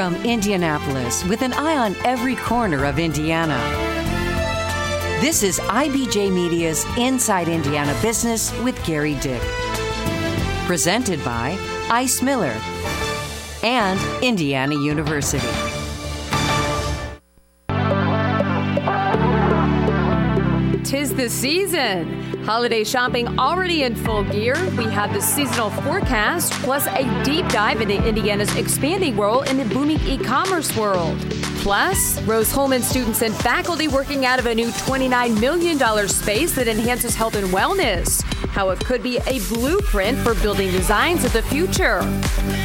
from Indianapolis with an eye on every corner of Indiana. This is IBJ Media's Inside Indiana Business with Gerry Dick. Presented by Ice Miller and Indiana University. Season. Holiday shopping already in full gear. We have the seasonal forecast, plus a deep dive into Indiana's expanding role in the booming e commerce world. Plus, Rose-Hulman students and faculty working out of a new $29 million space that enhances health and wellness. How it could be a blueprint for building designs of the future.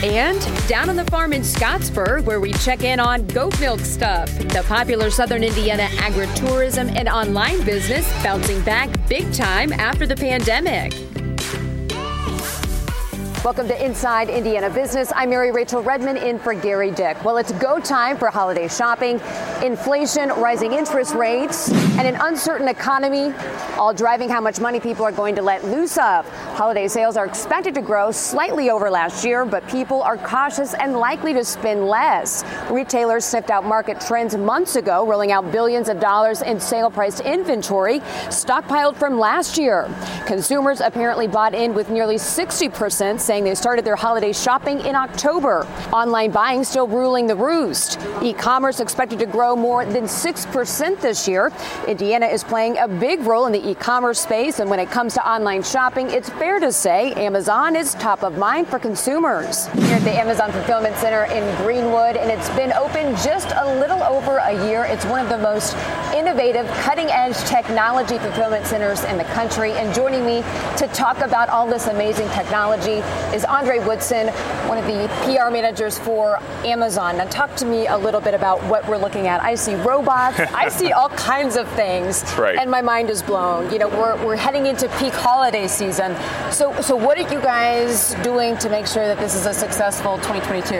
And down on the farm in Scottsburg, where we check in on goat milk stuff, the popular Southern Indiana agritourism and online business bouncing back big time after the pandemic. Welcome to Inside Indiana Business. I'm Mary Rachel Redmond in for Gerry Dick. Well, it's go time for holiday shopping. Inflation, rising interest rates, and an uncertain economy all driving how much money people are going to let loose of. Holiday sales are expected to grow slightly over last year, but people are cautious and likely to spend less. Retailers sniffed out market trends months ago, rolling out billions of dollars in sale priced inventory stockpiled from last year. Consumers apparently bought in with nearly 60% saying they started their holiday shopping in October. Online buying still ruling the roost. E commerce expected to grow more than 6% this year. Indiana is playing a big role in the e commerce space, and when it comes to online shopping, it's fair to say Amazon is top of mind for consumers. Here at the Amazon Fulfillment Center in Greenwood, and it's been open just a little over a year. It's one of the most innovative, cutting edge technology fulfillment centers in the country. And joining me to talk about all this amazing technology is Andre Woodson, one of the PR managers for Amazon. Now, talk to me a little bit about what we're looking at. I see robots, I see all kinds of things, right. and my mind is blown. You know, we're, we're heading into peak holiday season. So, so what are you guys doing to make sure that this is a successful 2022?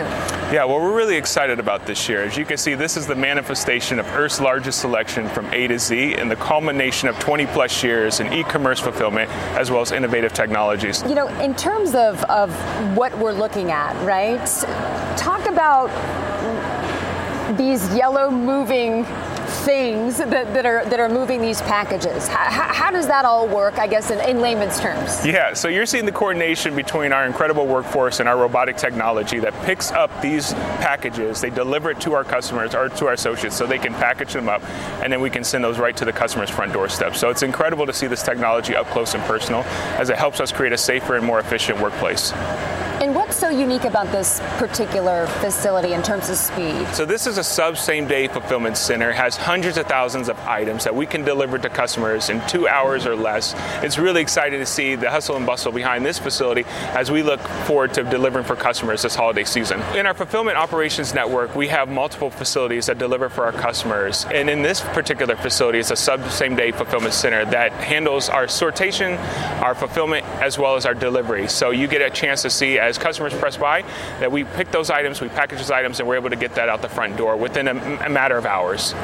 Yeah, well, we're really excited about this year. As you can see, this is the manifestation of Earth's largest selection from A to Z and the culmination of 20 plus years in e-commerce fulfillment as well as innovative technologies. You know, in terms of, of what we're looking at, right? Talk about these yellow moving things that, that are that are moving these packages. How, how does that all work? I guess in, in, layman's terms. Yeah. So you're seeing the coordination between our incredible workforce and our robotic technology that picks up these packages. They deliver it to our customers or to our associates, so they can package them up, and then we can send those right to the customer's front doorstep. So it's incredible to see this technology up close and personal, as it helps us create a safer and more efficient workplace. And what's so unique about this particular facility in terms of speed? So this is a sub same day fulfillment center. It has hundreds of thousands of items that we can deliver to customers in two hours or less. It's really exciting to see the hustle and bustle behind this facility as we look forward to delivering for customers this holiday season. In our fulfillment operations network, we have multiple facilities that deliver for our customers. And in this particular facility, it's a sub same day fulfillment center that handles our sortation, our fulfillment, as well as our delivery. So you get a chance to see as customers press by that we pick those items, we package those items, and we're able to get that out the front door within a, a matter of hours.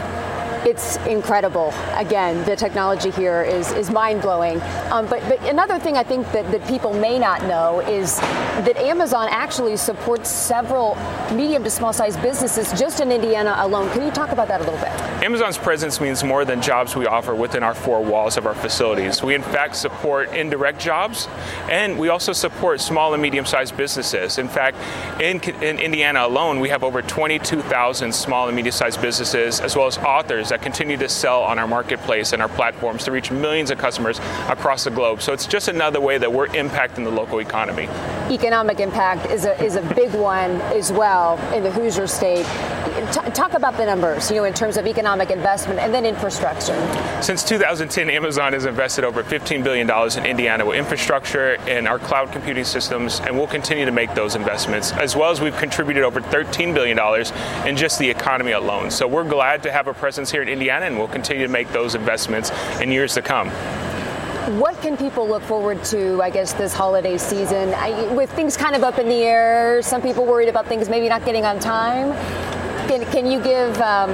It's incredible. Again, the technology here is, is mind blowing. Um, but, but another thing I think that, that people may not know is that Amazon actually supports several medium to small size businesses just in Indiana alone. Can you talk about that a little bit? Amazon's presence means more than jobs we offer within our four walls of our facilities. We, in fact, support indirect jobs and we also support small and medium sized businesses. In fact, in, in Indiana alone, we have over 22,000 small and medium sized businesses as well as authors that continue to sell on our marketplace and our platforms to reach millions of customers across the globe. So it's just another way that we're impacting the local economy. Economic impact is a, is a big one as well in the Hoosier state. T- talk about the numbers, you know, in terms of economic investment and then infrastructure. Since 2010, Amazon has invested over $15 billion in Indiana with infrastructure and our cloud computing systems, and we'll continue to make those investments, as well as we've contributed over $13 billion in just the economy alone. So we're glad to have a presence here in Indiana, and we'll continue to make those investments in years to come. What can people look forward to, I guess, this holiday season? I, with things kind of up in the air, some people worried about things maybe not getting on time. Can, can you give um,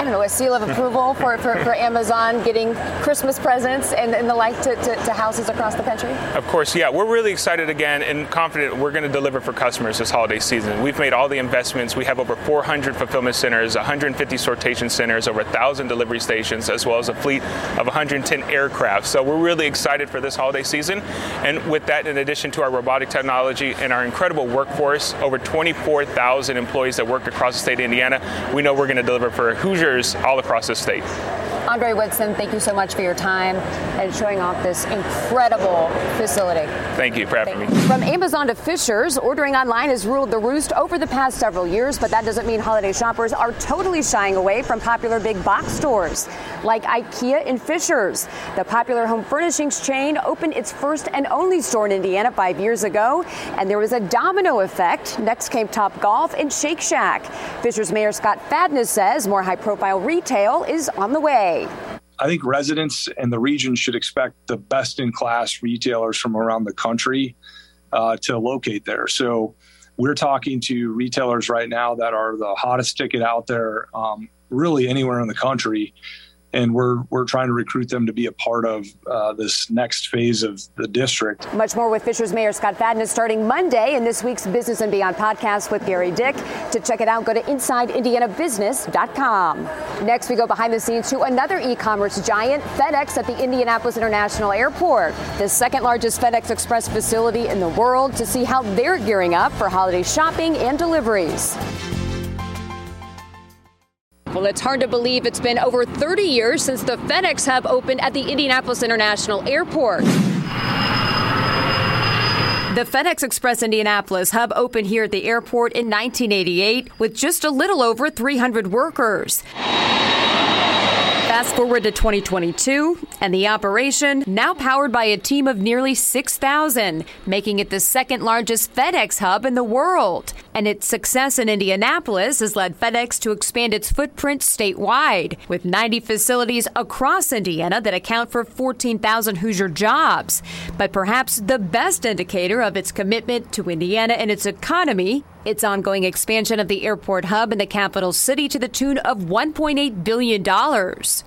I don't know, a seal of approval for, for, for Amazon getting Christmas presents and, and the like to, to, to, houses across the country? Of course, yeah. We're really excited again and confident we're going to deliver for customers this holiday season. We've made all the investments. We have over 400 fulfillment centers, 150 sortation centers, over 1,000 delivery stations, as well as a fleet of 110 aircraft. So we're really excited for this holiday season. And with that, in addition to our robotic technology and our incredible workforce, over 24,000 employees that work across the state of Indiana, we know we're going to deliver for Hoosiers all across the state. Andre Whitson, thank you so much for your time and showing off this incredible facility. Thank you for having me. From Amazon to Fishers, ordering online has ruled the roost over the past several years, but that doesn't mean holiday shoppers are totally shying away from popular big box stores like IKEA and Fishers. The popular home furnishings chain opened its first and only store in Indiana five years ago, and there was a domino effect. Next came Top Golf and Shake Shack. Fishers Mayor Scott Fadness says more high profile retail is on the way. I think residents in the region should expect the best in class retailers from around the country uh, to locate there. So we're talking to retailers right now that are the hottest ticket out there, um, really anywhere in the country and we're we're trying to recruit them to be a part of uh, this next phase of the district. Much more with Fishers Mayor Scott Fadness starting Monday in this week's Business and Beyond podcast with Gerry Dick. To check it out, go to InsideIndianaBusiness.com. Next, we go behind the scenes to another e-commerce giant, FedEx, at the Indianapolis International Airport, the second largest FedEx Express facility in the world, to see how they're gearing up for holiday shopping and deliveries. Well, it's hard to believe it's been over 30 years since the FedEx hub opened at the Indianapolis International Airport. The FedEx Express Indianapolis hub opened here at the airport in 1988 with just a little over 300 workers. Fast forward to 2022, and the operation now powered by a team of nearly 6,000, making it the second largest FedEx hub in the world. And its success in Indianapolis has led FedEx to expand its footprint statewide, with 90 facilities across Indiana that account for 14,000 Hoosier jobs. But perhaps the best indicator of its commitment to Indiana and its economy its ongoing expansion of the airport hub in the capital city to the tune of $1.8 billion.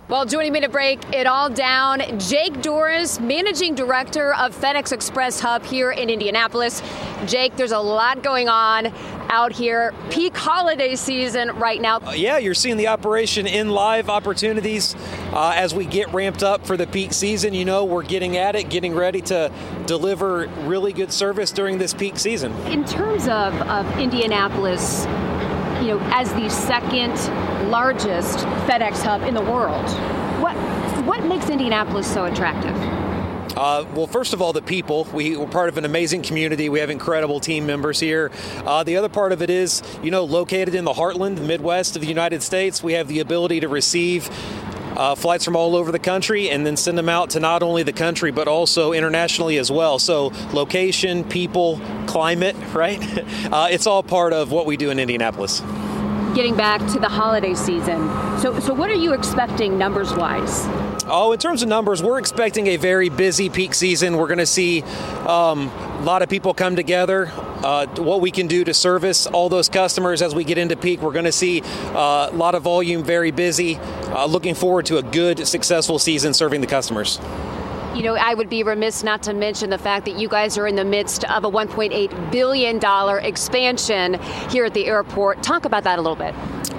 Well, joining me to break it all down, Jake Doris, Managing Director of FedEx Express Hub here in Indianapolis. Jake, there's a lot going on out here. Peak holiday season right now. Uh, yeah, you're seeing the operation in live opportunities uh, as we get ramped up for the peak season. You know, we're getting at it, getting ready to deliver really good service during this peak season. In terms of, of Indianapolis, you know, as the second largest FedEx hub in the world, what what makes Indianapolis so attractive? Uh, well, first of all, the people. We, are part of an amazing community. We have incredible team members here. Uh, the other part of it is, you know, located in the heartland, the Midwest of the United States, we have the ability to receive uh, flights from all over the country and then send them out to not only the country but also internationally as well. So, location, people, climate, right? Uh, it's all part of what we do in Indianapolis. Getting back to the holiday season. So, so what are you expecting numbers wise? Oh, in terms of numbers, we're expecting a very busy peak season. We're going to see um, a lot of people come together. Uh, what we can do to service all those customers as we get into peak, we're going to see uh, a lot of volume, very busy. Uh, looking forward to a good, successful season serving the customers. You know, I would be remiss not to mention the fact that you guys are in the midst of a $1.8 billion expansion here at the airport. Talk about that a little bit.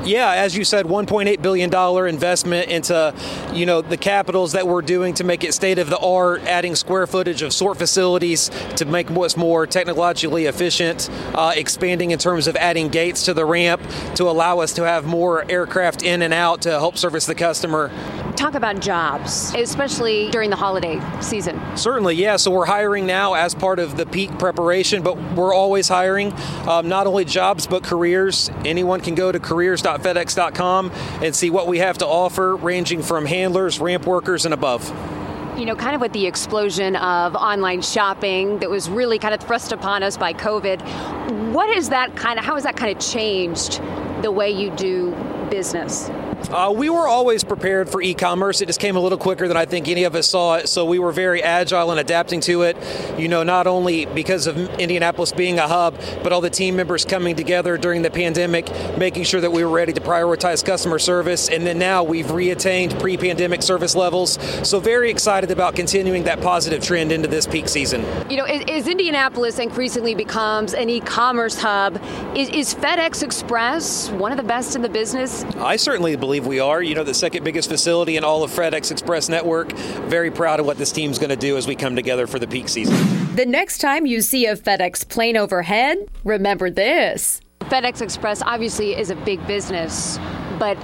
Yeah, as you said, 1.8 billion dollar investment into, you know, the capitals that we're doing to make it state of the art, adding square footage of sort facilities to make what's more technologically efficient, uh, expanding in terms of adding gates to the ramp to allow us to have more aircraft in and out to help service the customer talk about jobs, especially during the holiday season. Certainly, yeah. So we're hiring now as part of the peak preparation, but we're always hiring um, not only jobs but careers. Anyone can go to careers.fedex.com and see what we have to offer, ranging from handlers, ramp workers, and above you know, kind of with the explosion of online shopping that was really kind of thrust upon us by COVID, what is that kind of, how has that kind of changed the way you do business? Uh, we were always prepared for e-commerce. It just came a little quicker than I think any of us saw it. So we were very agile in adapting to it. You know, not only because of Indianapolis being a hub, but all the team members coming together during the pandemic, making sure that we were ready to prioritize customer service. And then now we've reattained pre-pandemic service levels. So very excited about continuing that positive trend into this peak season. You know, as Indianapolis increasingly becomes an e-commerce hub, is, is FedEx Express one of the best in the business? I certainly believe believe we are. You know, the second biggest facility in all of FedEx Express network. Very proud of what this team's going to do as we come together for the peak season. The next time you see a FedEx plane overhead, remember this. FedEx Express obviously is a big business, but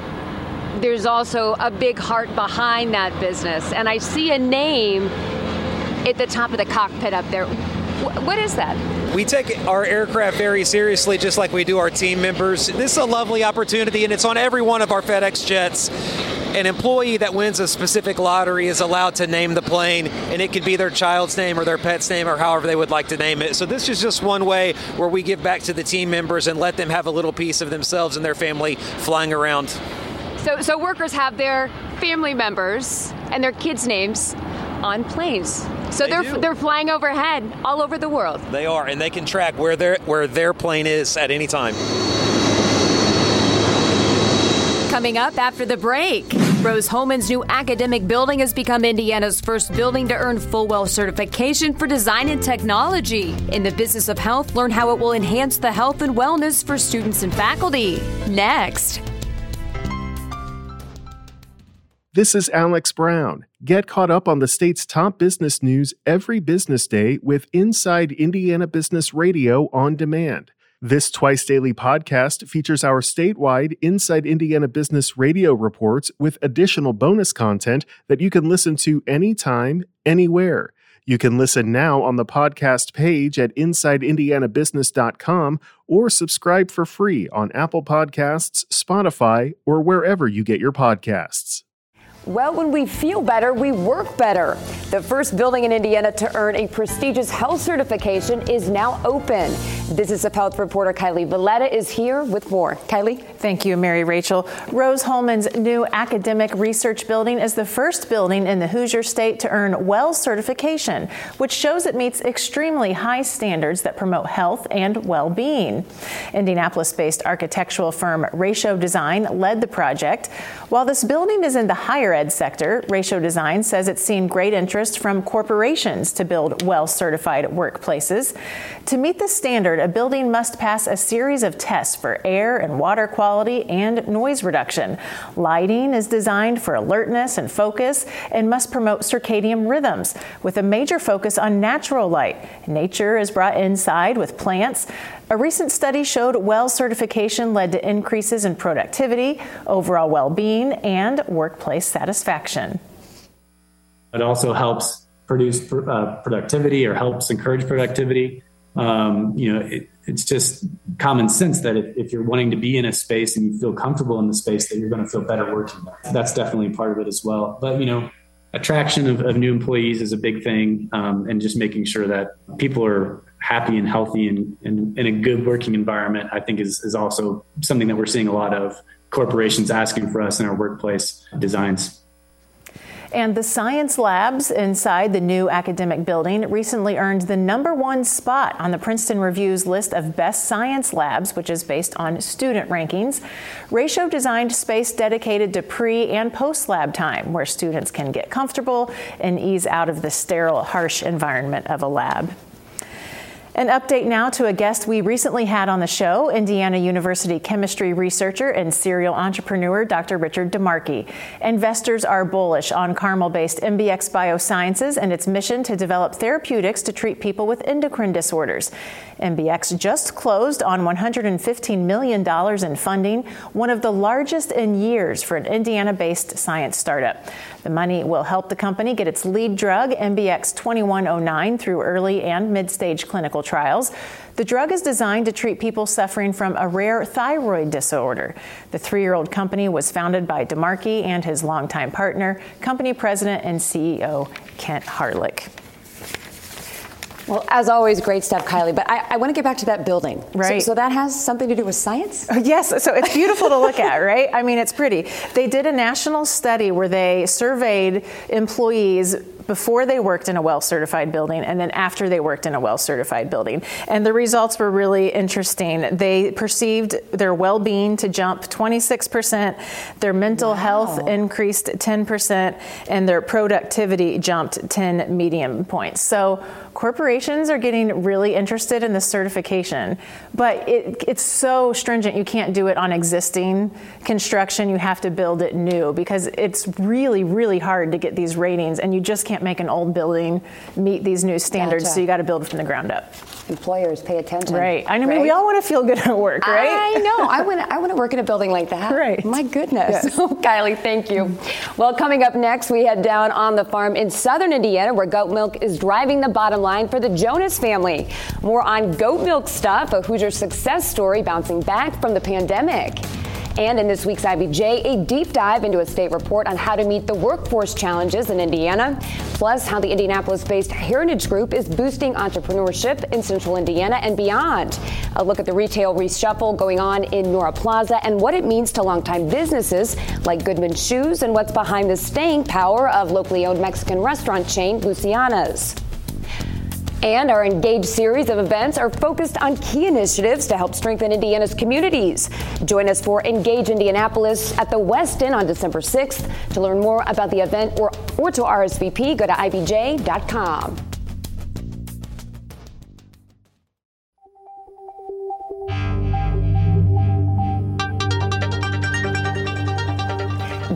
there's also a big heart behind that business. And I see a name at the top of the cockpit up there. What is that? We take our aircraft very seriously, just like we do our team members. This is a lovely opportunity, and it's on every one of our FedEx jets. An employee that wins a specific lottery is allowed to name the plane, and it could be their child's name or their pet's name or however they would like to name it. So, this is just one way where we give back to the team members and let them have a little piece of themselves and their family flying around. So, so workers have their family members and their kids' names on planes. So they are they're flying overhead all over the world. They are, and they can track where their where their plane is at any time. Coming up after the break, Rose-Hulman's new academic building has become Indiana's first building to earn full WELL certification for design and technology. In the business of health, learn how it will enhance the health and wellness for students and faculty. Next. This is Alex Brown. Get caught up on the state's top business news every business day with Inside Indiana Business Radio on demand. This twice daily podcast features our statewide Inside Indiana Business Radio reports with additional bonus content that you can listen to anytime, anywhere. You can listen now on the podcast page at InsideIndianaBusiness.com or subscribe for free on Apple Podcasts, Spotify, or wherever you get your podcasts. Well, when we feel better, we work better. The first building in Indiana to earn a prestigious health certification is now open. Business of Health reporter Kylie Veleta is here with more. Kylie? Thank you, Mary Rachel. Rose-Hulman's new academic research building is the first building in the Hoosier state to earn WELL certification, which shows it meets extremely high standards that promote health and well being. Indianapolis based architectural firm Ratio Design led the project. While this building is in the higher ed sector, Ratio Design says it's seen great interest from corporations to build WELL certified workplaces. To meet the standard, a building must pass a series of tests for air and water quality and noise reduction. Lighting is designed for alertness and focus and must promote circadian rhythms with a major focus on natural light. Nature is brought inside with plants. A recent study showed WELL certification led to increases in productivity, overall well being, and workplace satisfaction. It also helps produce uh, productivity or helps encourage productivity. Um, you know, it, it's just common sense that if, if, you're wanting to be in a space and you feel comfortable in the space, that you're going to feel better working there. That's definitely part of it as well. But you know, attraction of, of new employees is a big thing, um, and just making sure that people are happy and healthy and, and in a good working environment, I think is, is also something that we're seeing a lot of corporations asking for us in our workplace designs. And the science labs inside the new academic building recently earned the number one spot on the Princeton Review's list of best science labs, which is based on student rankings. Ratio designed space dedicated to pre and post lab time, where students can get comfortable and ease out of the sterile, harsh environment of a lab. An update now to a guest we recently had on the show, Indiana University chemistry researcher and serial entrepreneur Dr. Richard DiMarchi. Investors are bullish on Carmel based MBX Biosciences and its mission to develop therapeutics to treat people with endocrine disorders. MBX just closed on $115 million in funding, one of the largest in years for an Indiana based science startup. The money will help the company get its lead drug, MBX 2109, through early and mid stage clinical trials. The drug is designed to treat people suffering from a rare thyroid disorder. The three year old company was founded by DiMarchi and his longtime partner, company president and CEO Kent Hawryluk. Well, as always, great stuff, Kylie. But I, I want to get back to that building. Right. So, so, that has something to do with science? Uh, yes. So it's beautiful to look at, right? I mean, it's pretty. They did a national study where they surveyed employees before they worked in a well certified building and then after they worked in a well certified building. And the results were really interesting. They perceived their well being to jump 26%, their mental wow. health increased 10%, and their productivity jumped 10 medium points. So corporations are getting really interested in this certification, but it, it's so stringent you can't do it on existing construction. You have to build it new because it's really, really hard to get these ratings, and you just can't make an old building meet these new standards. Gotcha. So you got to build from the ground up. Employers pay attention. Right. I mean, right? we all want to feel good at work, right? I know. I want to, I want to work in a building like that. Right. My goodness. Yes. Kylie, thank you. Well, coming up next, we head down on the farm in southern Indiana where goat milk is driving the bottom line for the Jonas family. More on goat milk stuff, a Hoosier success story bouncing back from the pandemic. And in this week's IBJ, a deep dive into a state report on how to meet the workforce challenges in Indiana, plus how the Indianapolis based Heritage Group is boosting entrepreneurship in central Indiana and beyond. A look at the retail reshuffle going on in Nora Plaza and what it means to longtime businesses like Goodman Shoes and what's behind the staying power of locally owned Mexican restaurant chain Luciana's. And our Engage series of events are focused on key initiatives to help strengthen Indiana's communities. Join us for Engage Indianapolis at the Westin on December 6th. To learn more about the event or, or to RSVP, go to IBJ.com.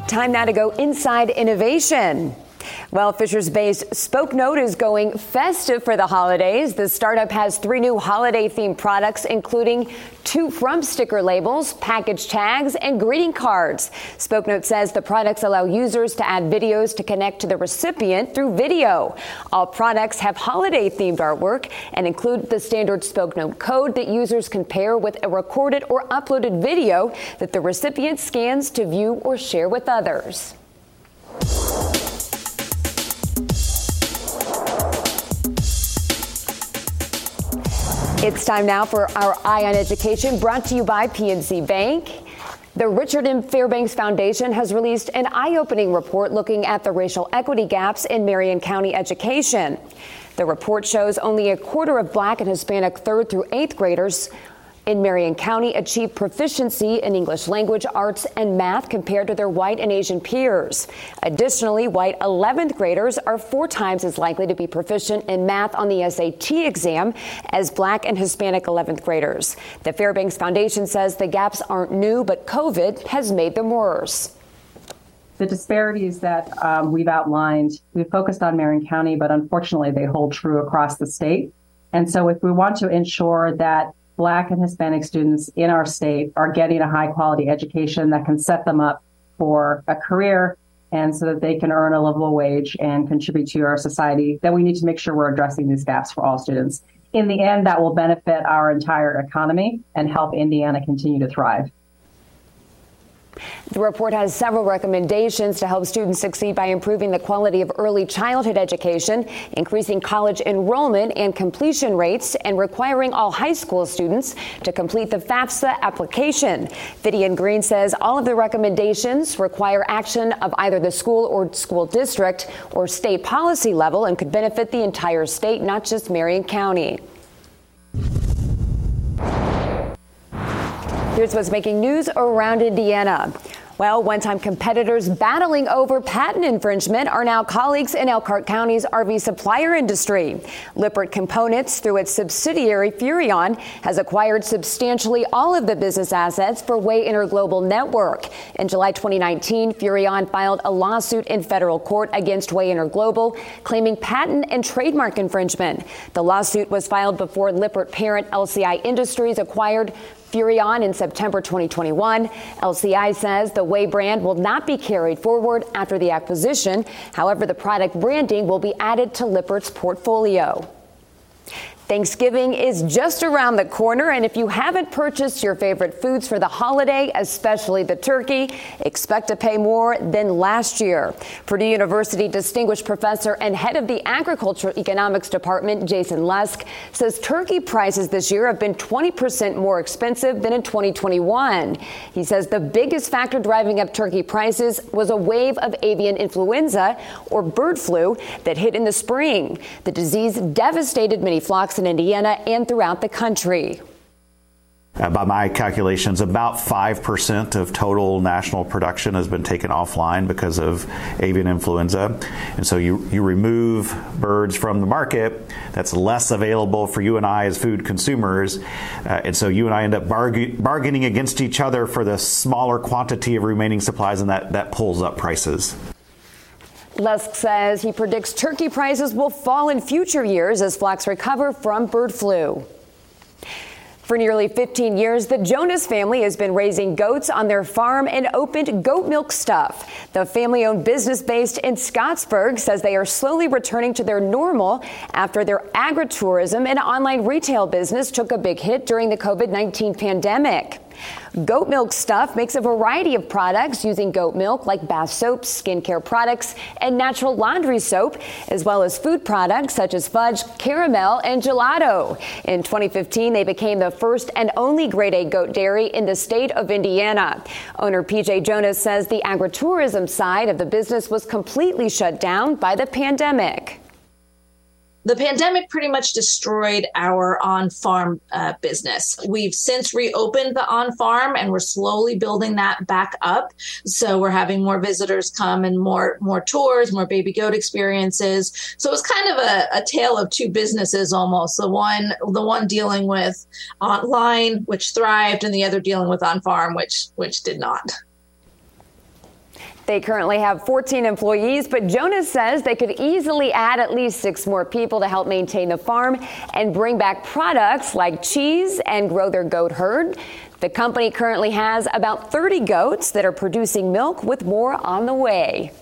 Time now to go inside innovation. Well, Fishers Bay's SpokeNote is going festive for the holidays. The startup has three new holiday themed products, including two From sticker labels, package tags, and greeting cards. SpokeNote says the products allow users to add videos to connect to the recipient through video. All products have holiday themed artwork and include the standard SpokeNote code that users can pair with a recorded or uploaded video that the recipient scans to view or share with others. It's time now for our Eye on Education, brought to you by PNC Bank. The Richard M. Fairbanks Foundation has released an eye opening report looking at the racial equity gaps in Marion County education. The report shows only a quarter of black and Hispanic third through eighth graders in Marion County achieve proficiency in English language, arts, and math compared to their white and Asian peers. Additionally, white 11th graders are four times as likely to be proficient in math on the SAT exam as black and Hispanic 11th graders. The Fairbanks Foundation says the gaps aren't new, but COVID has made them worse. The disparities that um, we've outlined, we've focused on Marion County, but unfortunately they hold true across the state. And so if we want to ensure that Black and Hispanic students in our state are getting a high quality education that can set them up for a career and so that they can earn a livable wage and contribute to our society, then we need to make sure we're addressing these gaps for all students. In the end, that will benefit our entire economy and help Indiana continue to thrive. The report has several recommendations to help students succeed by improving the quality of early childhood education, increasing college enrollment and completion rates, and requiring all high school students to complete the FAFSA application. Vivian Green says all of the recommendations require action of either the school or school district or state policy level and could benefit the entire state, not just Marion County. Here's what's making news around Indiana. Well, one time competitors battling over patent infringement are now colleagues in Elkhart County's RV supplier industry. Lippert Components, through its subsidiary Furrion, has acquired substantially all of the business assets for Way Interglobal Network. In July 2019, Furrion filed a lawsuit in federal court against Way Interglobal, claiming patent and trademark infringement. The lawsuit was filed before Lippert parent LCI Industries acquired Furrion in September 2021. LCI says the Way brand will not be carried forward after the acquisition. However, the product branding will be added to Lippert's portfolio. Thanksgiving is just around the corner, and if you haven't purchased your favorite foods for the holiday, especially the turkey, expect to pay more than last year. Purdue University distinguished professor and head of the Agricultural Economics Department, Jason Lusk, says turkey prices this year have been 20% more expensive than in 2021. He says the biggest factor driving up turkey prices was a wave of avian influenza, or bird flu, that hit in the spring. The disease devastated many flocks in Indiana and throughout the country. Uh, by my calculations, about 5% of total national production has been taken offline because of avian influenza. And so you, you remove birds from the market, that's less available for you and I as food consumers. Uh, and so you and I end up barg- bargaining against each other for the smaller quantity of remaining supplies, and that, that pulls up prices. Lusk says he predicts turkey prices will fall in future years as flocks recover from bird flu. For nearly 15 years, the Jonas family has been raising goats on their farm and opened Goat Milk Stuff. The family owned business based in Scottsburg says they are slowly returning to their normal after their agritourism and online retail business took a big hit during the COVID 19 pandemic. Goat Milk Stuff makes a variety of products using goat milk like bath soaps, skincare products, and natural laundry soap, as well as food products such as fudge, caramel, and gelato. In 2015, they became the first and only grade A goat dairy in the state of Indiana. Owner PJ Jonas says the agritourism side of the business was completely shut down by the pandemic the pandemic pretty much destroyed our on farm uh, business. We've since reopened the on farm and we're slowly building that back up. So we're having more visitors come and more more tours, more baby goat experiences. So it was kind of a, a tale of two businesses almost. The one the one dealing with online, which thrived, and the other dealing with on farm, which which did not. They currently have 14 employees, but Jonas says they could easily add at least six more people to help maintain the farm and bring back products like cheese and grow their goat herd. The company currently has about 30 goats that are producing milk with more on the way.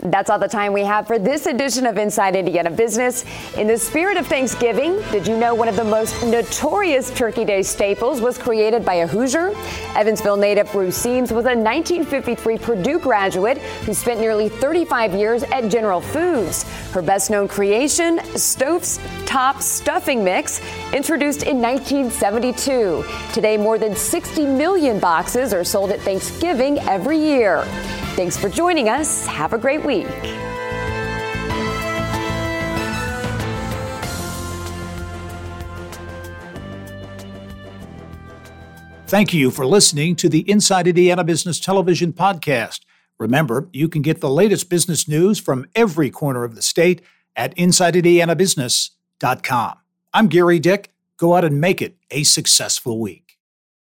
That's all the time we have for this edition of Inside Indiana Business. In the spirit of Thanksgiving, did you know one of the most notorious Turkey Day staples was created by a Hoosier? Evansville native Ruth Siems was a 1953 Purdue graduate who spent nearly 35 years at General Foods. Her best known creation, Stove's Top Stuffing Mix, introduced in 1972. Today, more than 60 million boxes are sold at Thanksgiving every year. Thanks for joining us. Have a great week. Thank you for listening to the Inside Indiana Business Television podcast. Remember, you can get the latest business news from every corner of the state at InsideIndianaBusiness.com. I'm Gerry Dick. Go out and make it a successful week.